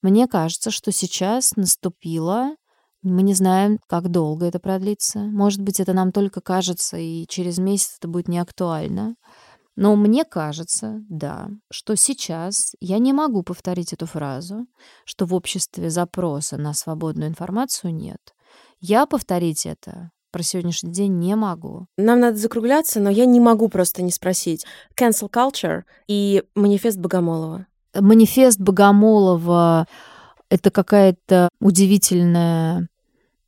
[SPEAKER 1] Мне кажется, что сейчас наступило, мы не знаем, как долго это продлится. Может быть, это нам только кажется, и через месяц это будет не актуально. Но мне кажется, да, что сейчас я не могу повторить эту фразу, что в обществе запроса на свободную информацию нет. Я повторить это про сегодняшний день не могу.
[SPEAKER 3] Нам надо закругляться, но я не могу просто не спросить. Cancel culture и манифест Богомолова.
[SPEAKER 1] Манифест Богомолова — это какая-то удивительная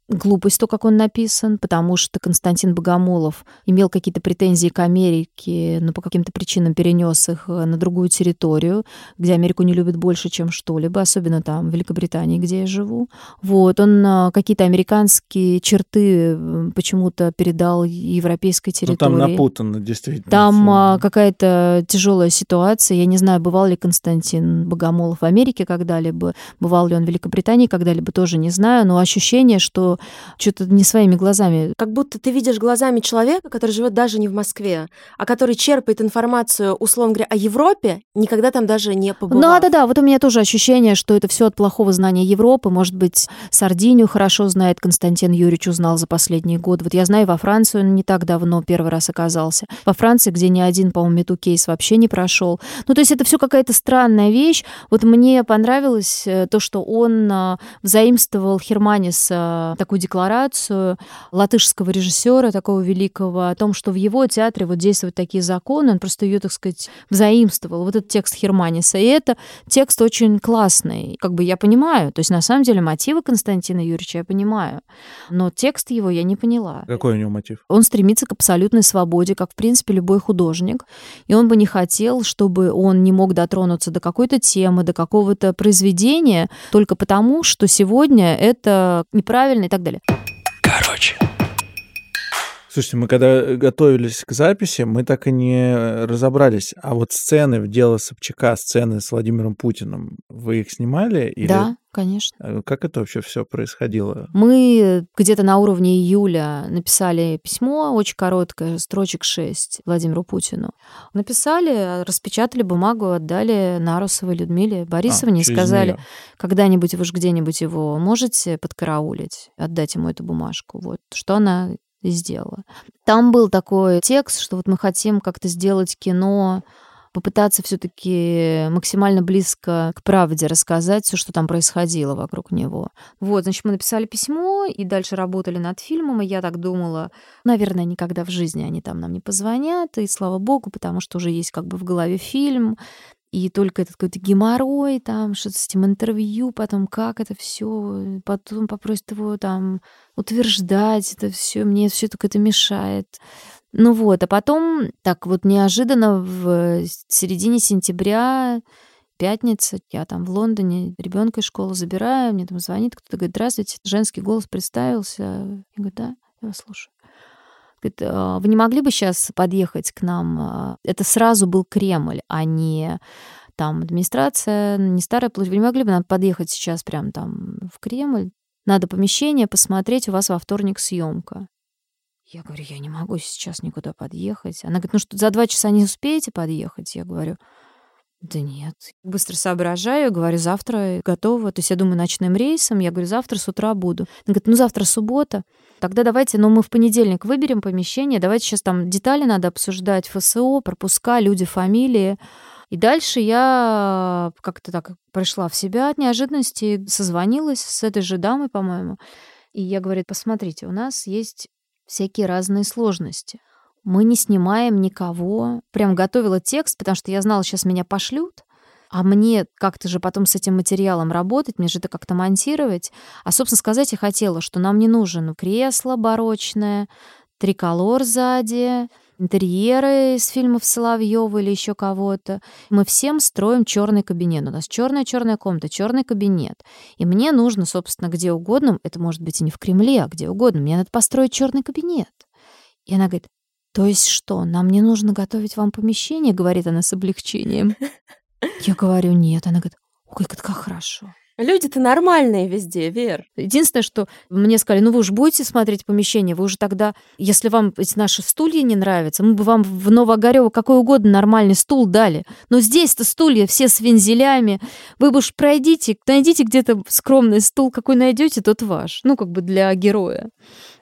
[SPEAKER 1] глупость, то, как он написан, потому что Константин Богомолов имел какие-то претензии к Америке, но по каким-то причинам перенес их э, на другую территорию, где Америку не любят больше, чем что-либо, особенно там, в Великобритании, где я живу. Вот, он э, какие-то американские черты почему-то передал европейской территории.
[SPEAKER 4] Ну, там напутано, действительно.
[SPEAKER 1] Там какая-то тяжелая ситуация. Я не знаю, бывал ли Константин Богомолов в Америке когда-либо, бывал ли он в Великобритании когда-либо, тоже не знаю, но ощущение, что что-то не своими глазами.
[SPEAKER 3] Как будто ты видишь глазами человека, который живет даже не в Москве, а который черпает информацию, условно говоря, о Европе, никогда там даже не побывал.
[SPEAKER 1] Да, да, да. Вот у меня тоже ощущение, что это все от плохого знания Европы. Может быть, Сардинию хорошо знает Константин Юрьевич, узнал за последний год. Вот я знаю, во Францию он не так давно первый раз оказался. Во Франции, где ни один, по-моему, мету-кейс вообще не прошел. Ну, то есть это все какая-то странная вещь. Вот мне понравилось э, то, что он э, взаимствовал Херманис такой такую декларацию латышского режиссера, такого великого, о том, что в его театре вот действуют такие законы, он просто ее, так сказать, взаимствовал. Вот этот текст Херманиса. И это текст очень классный. Как бы я понимаю, то есть на самом деле мотивы Константина Юрьевича я понимаю, но текст его я не поняла.
[SPEAKER 4] Какой у него мотив?
[SPEAKER 1] Он стремится к абсолютной свободе, как, в принципе, любой художник. И он бы не хотел, чтобы он не мог дотронуться до какой-то темы, до какого-то произведения, только потому, что сегодня это неправильно и так далее.
[SPEAKER 5] Короче.
[SPEAKER 4] Слушайте, мы когда готовились к записи, мы так и не разобрались. А вот сцены в дело Собчака, сцены с Владимиром Путиным, вы их снимали? Или...
[SPEAKER 1] Да, конечно.
[SPEAKER 4] А Как это вообще все происходило?
[SPEAKER 1] Мы где-то на уровне июля написали письмо, очень короткое, строчек 6, Владимиру Путину. Написали, распечатали бумагу, отдали Нарусовой Людмиле Борисовне
[SPEAKER 4] А,
[SPEAKER 1] и сказали, когда-нибудь вы же где-нибудь его можете подкараулить, отдать ему эту бумажку. Вот, что она и сделала. Там был такой текст, что вот мы хотим как-то сделать кино, попытаться все-таки максимально близко к правде рассказать все, что там происходило вокруг него. Вот, значит, мы написали письмо и дальше работали над фильмом, и я так думала, наверное, никогда в жизни они там нам не позвонят, и слава богу, потому что уже есть как бы в голове фильм, и только этот какой-то геморрой, там, что-то с этим интервью, потом как это все, потом попросят его там утверждать это все, мне все только это мешает. Ну вот, а потом так вот неожиданно в середине сентября пятница, я там в Лондоне ребенка из школы забираю, мне там звонит кто-то, говорит, здравствуйте, женский голос представился. Я говорю, да, я вас слушаю. Говорит, «А вы не могли бы сейчас подъехать к нам? А, Это сразу был Кремль, а не там администрация, не старая площадь. Вы не могли бы нам подъехать сейчас прям там в Кремль? Надо помещение посмотреть, у вас во вторник съемка. Я говорю, я не могу сейчас никуда подъехать. Она говорит, ну что, за два часа не успеете подъехать? Я говорю, да нет. Быстро соображаю, говорю, завтра готово. То есть я думаю, ночным рейсом. Я говорю, завтра с утра буду. Она говорит, ну завтра суббота. Тогда давайте, ну мы в понедельник выберем помещение. Давайте сейчас там детали надо обсуждать. ФСО, пропуска, люди, фамилии. И дальше я как-то так пришла в себя от неожиданности, созвонилась с этой же дамой, по-моему. И я говорю, посмотрите, у нас есть всякие разные сложности. Мы не снимаем никого. Прям готовила текст, потому что я знала, сейчас меня пошлют. А мне как-то же потом с этим материалом работать, мне же это как-то монтировать. А, собственно сказать, я хотела, что нам не нужен кресло барочное, триколор сзади, интерьеры из фильмов Соловьева или еще кого-то. Мы всем строим черный кабинет. У нас черная черная комната, черный кабинет. И мне нужно, собственно, где угодно, это может быть и не в Кремле, а где угодно, мне надо построить черный кабинет. И она говорит, то есть что, нам не нужно готовить вам помещение, говорит она с облегчением. Я говорю, нет. Она говорит, ой, как хорошо.
[SPEAKER 3] Люди-то нормальные везде, Вер.
[SPEAKER 1] Единственное, что мне сказали, ну вы уже будете смотреть помещение, вы уже тогда, если вам эти наши стулья не нравятся, мы бы вам в Новоогарево какой угодно нормальный стул дали. Но здесь-то стулья все с вензелями. Вы бы уж пройдите, найдите где-то скромный стул, какой найдете, тот ваш. Ну, как бы для героя.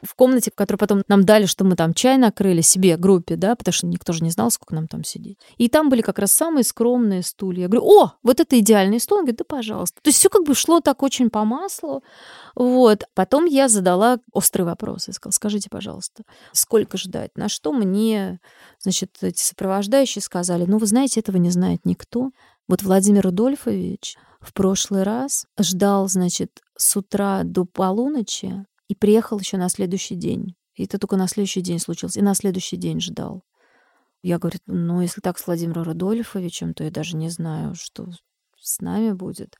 [SPEAKER 1] В комнате, в которой потом нам дали, что мы там чай накрыли себе, группе, да, потому что никто же не знал, сколько нам там сидеть. И там были как раз самые скромные стулья. Я говорю, о, вот это идеальный стул. Он говорит, да пожалуйста. То есть все как бы шло так очень по маслу. Вот. Потом я задала острый вопрос. Я сказала, скажите, пожалуйста, сколько ждать? На что мне, значит, эти сопровождающие сказали, ну, вы знаете, этого не знает никто. Вот Владимир Рудольфович в прошлый раз ждал, значит, с утра до полуночи и приехал еще на следующий день. И это только на следующий день случилось. И на следующий день ждал. Я говорю, ну, если так с Владимиром Рудольфовичем, то я даже не знаю, что с нами будет.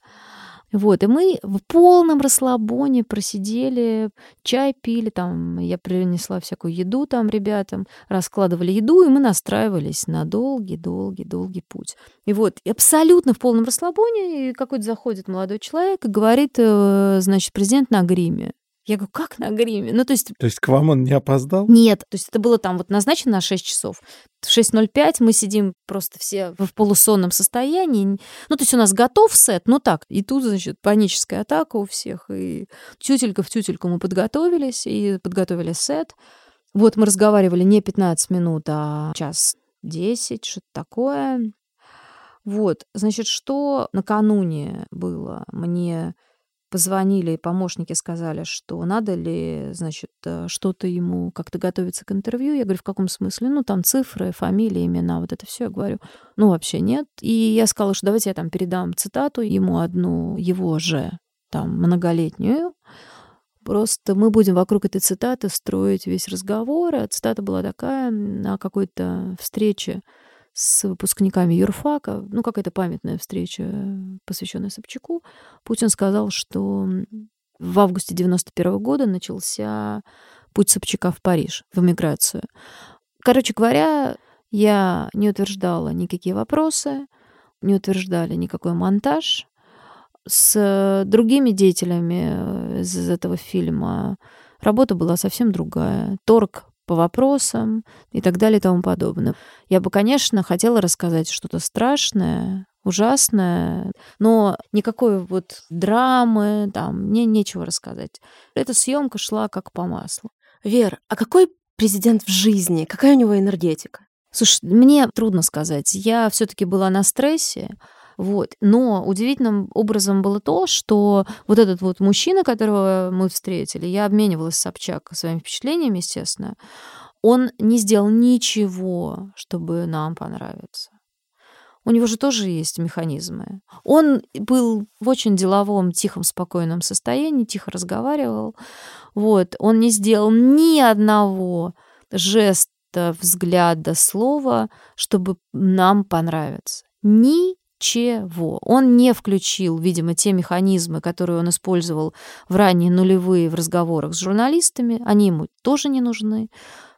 [SPEAKER 1] Вот, и мы в полном расслабоне просидели, чай пили, там я принесла всякую еду там ребятам, раскладывали еду, и мы настраивались на долгий-долгий-долгий путь. И вот, и абсолютно в полном расслабоне и какой-то заходит молодой человек и говорит, э, значит, президент на гриме. Я говорю, как на гриме? Ну, то есть
[SPEAKER 4] То есть к вам он не опоздал?
[SPEAKER 1] нет, то есть это было там вот назначено на 6 часов. В 6.05 мы сидим просто все в полусонном состоянии. Ну, то есть у нас готов сет, ну так. И тут, значит, паническая атака у всех. И тютелька в тютельку мы подготовились и подготовили сет. Вот мы разговаривали не 15 минут, а час 10, что-то такое. Вот, значит, что накануне было? Мне позвонили, помощники сказали, что надо ли, значит, э, что-то ему как-то готовиться к интервью. Я говорю, в каком смысле? Ну, там цифры, фамилии, имена, вот это все. Я говорю, ну, вообще нет. И я сказала, что давайте я там передам цитату ему одну, его же, там, многолетнюю. Просто мы будем вокруг этой цитаты строить весь разговор. А цитата была такая на какой-то встрече с выпускниками юрфака, ну, какая-то памятная встреча, посвященная Собчаку, Путин сказал, что в августе 91 года начался путь Собчака в Париж, в эмиграцию. Короче говоря, я не утверждала никакие вопросы, не утверждали никакой монтаж. С другими деятелями из этого фильма работа была совсем другая. Торг по вопросам и так далее и тому подобное. Я бы, конечно, хотела рассказать что-то страшное, ужасное, но никакой вот драмы, там, мне нечего рассказать. Эта съемка шла как по маслу.
[SPEAKER 3] Вер, а какой президент в жизни? Какая у него энергетика?
[SPEAKER 1] Слушай, мне трудно сказать. Я все-таки была на стрессе. Вот. Но удивительным образом было то, что вот этот вот мужчина, которого мы встретили, я обменивалась с Собчак своими впечатлениями, естественно, он не сделал ничего, чтобы нам понравиться. У него же тоже есть механизмы. Он был в очень деловом, тихом, спокойном состоянии, тихо разговаривал. Вот. Он не сделал ни одного жеста, взгляда, слова, чтобы нам понравиться. Ни чего. Он не включил, видимо, те механизмы, которые он использовал в ранние нулевые в разговорах с журналистами. Они ему тоже не нужны.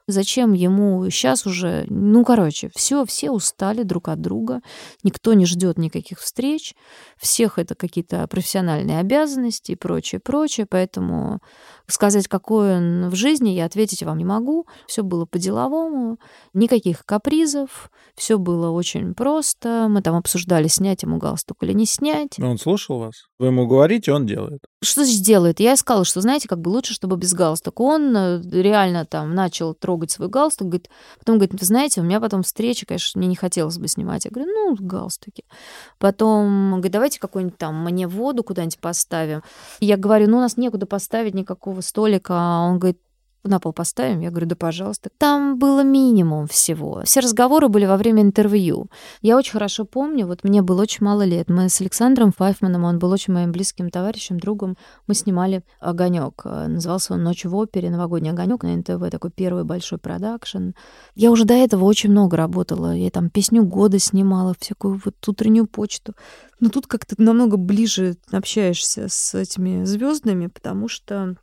[SPEAKER 1] Зачем ему сейчас уже... Ну, короче, все, все устали друг от друга. Никто не ждет никаких встреч. Всех это какие-то профессиональные обязанности и прочее, прочее. Поэтому сказать, какой он в жизни, я ответить вам не могу. Все было по-деловому. Никаких капризов. Все было очень просто. Мы там обсуждали, снять ему галстук или не снять.
[SPEAKER 4] Но он слушал вас? Вы ему говорите, он делает.
[SPEAKER 1] Что значит делает? Я сказала, что, знаете, как бы лучше, чтобы без галстука. Он э, реально там начал трогать свой галстук, говорит, потом говорит, вы знаете, у меня потом встреча, конечно, мне не хотелось бы снимать. Я говорю, ну, галстуки. Потом говорит, давайте какую-нибудь там мне воду куда-нибудь поставим. Я говорю, ну, у нас некуда поставить никакого столика. Он говорит, на пол поставим? Я говорю, да, пожалуйста. Там было минимум всего. Все разговоры были во время интервью. Я очень хорошо помню, вот мне было очень мало лет. Мы с Александром Файфманом, он был очень моим близким товарищем, другом. Мы снимали «Огонек». Назывался он «Ночь в опере», «Новогодний огонек» на НТВ, такой первый большой продакшн. Я уже до этого очень много работала. Я там песню года снимала, всякую вот утреннюю почту. Но тут как-то намного ближе общаешься с этими звездами, потому что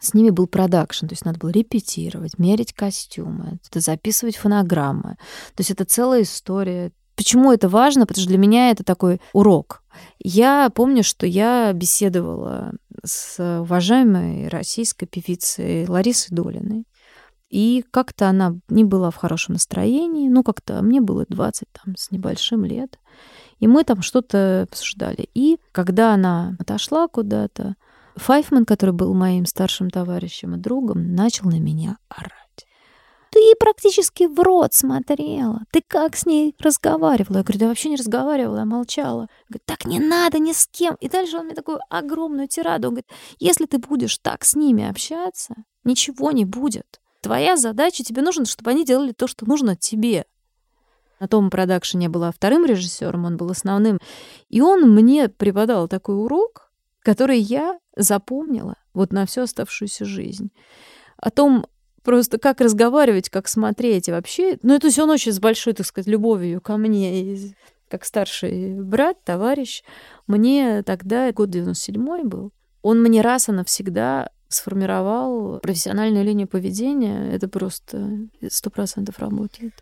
[SPEAKER 1] с ними был продакшн, то есть надо было репетировать, мерить костюмы, записывать фонограммы. То есть это целая история. Почему это важно? Потому что для меня это такой урок. Я помню, что я беседовала с уважаемой российской певицей Ларисой Долиной. И как-то она не была в хорошем настроении. Ну, как-то мне было 20 там, с небольшим лет. И мы там что-то обсуждали. И когда она отошла куда-то, Файфман, который был моим старшим товарищем и другом, начал на меня орать. Ты практически в рот смотрела. Ты как с ней разговаривала? Я говорю, да вообще не разговаривала, я молчала. Говорит, так не надо ни с кем. И дальше он мне такую огромную тираду. Он говорит, если ты будешь так с ними общаться, ничего не будет. Твоя задача, тебе нужно, чтобы они делали то, что нужно тебе. На том продакшене была вторым режиссером, он был основным. И он мне преподал такой урок, который я запомнила вот на всю оставшуюся жизнь. О том, просто как разговаривать, как смотреть и вообще. Ну, это все он очень с большой, так сказать, любовью ко мне, и как старший брат, товарищ. Мне тогда, год 97 был, он мне раз и навсегда сформировал профессиональную линию поведения. Это просто сто процентов работает.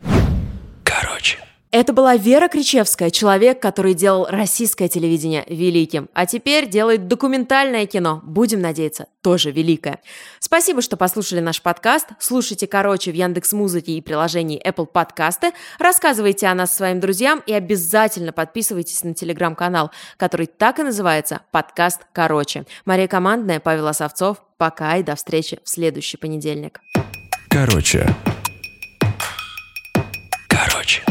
[SPEAKER 5] Короче.
[SPEAKER 3] Это была Вера Кричевская, человек, который делал российское телевидение великим, а теперь делает документальное кино, будем надеяться, тоже великое. Спасибо, что послушали наш подкаст. Слушайте короче в Яндекс Музыке и приложении Apple Подкасты. Рассказывайте о нас своим друзьям и обязательно подписывайтесь на телеграм-канал, который так и называется «Подкаст короче». Мария Командная, Павел Осовцов. Пока и до встречи в следующий понедельник.
[SPEAKER 5] Короче. Короче.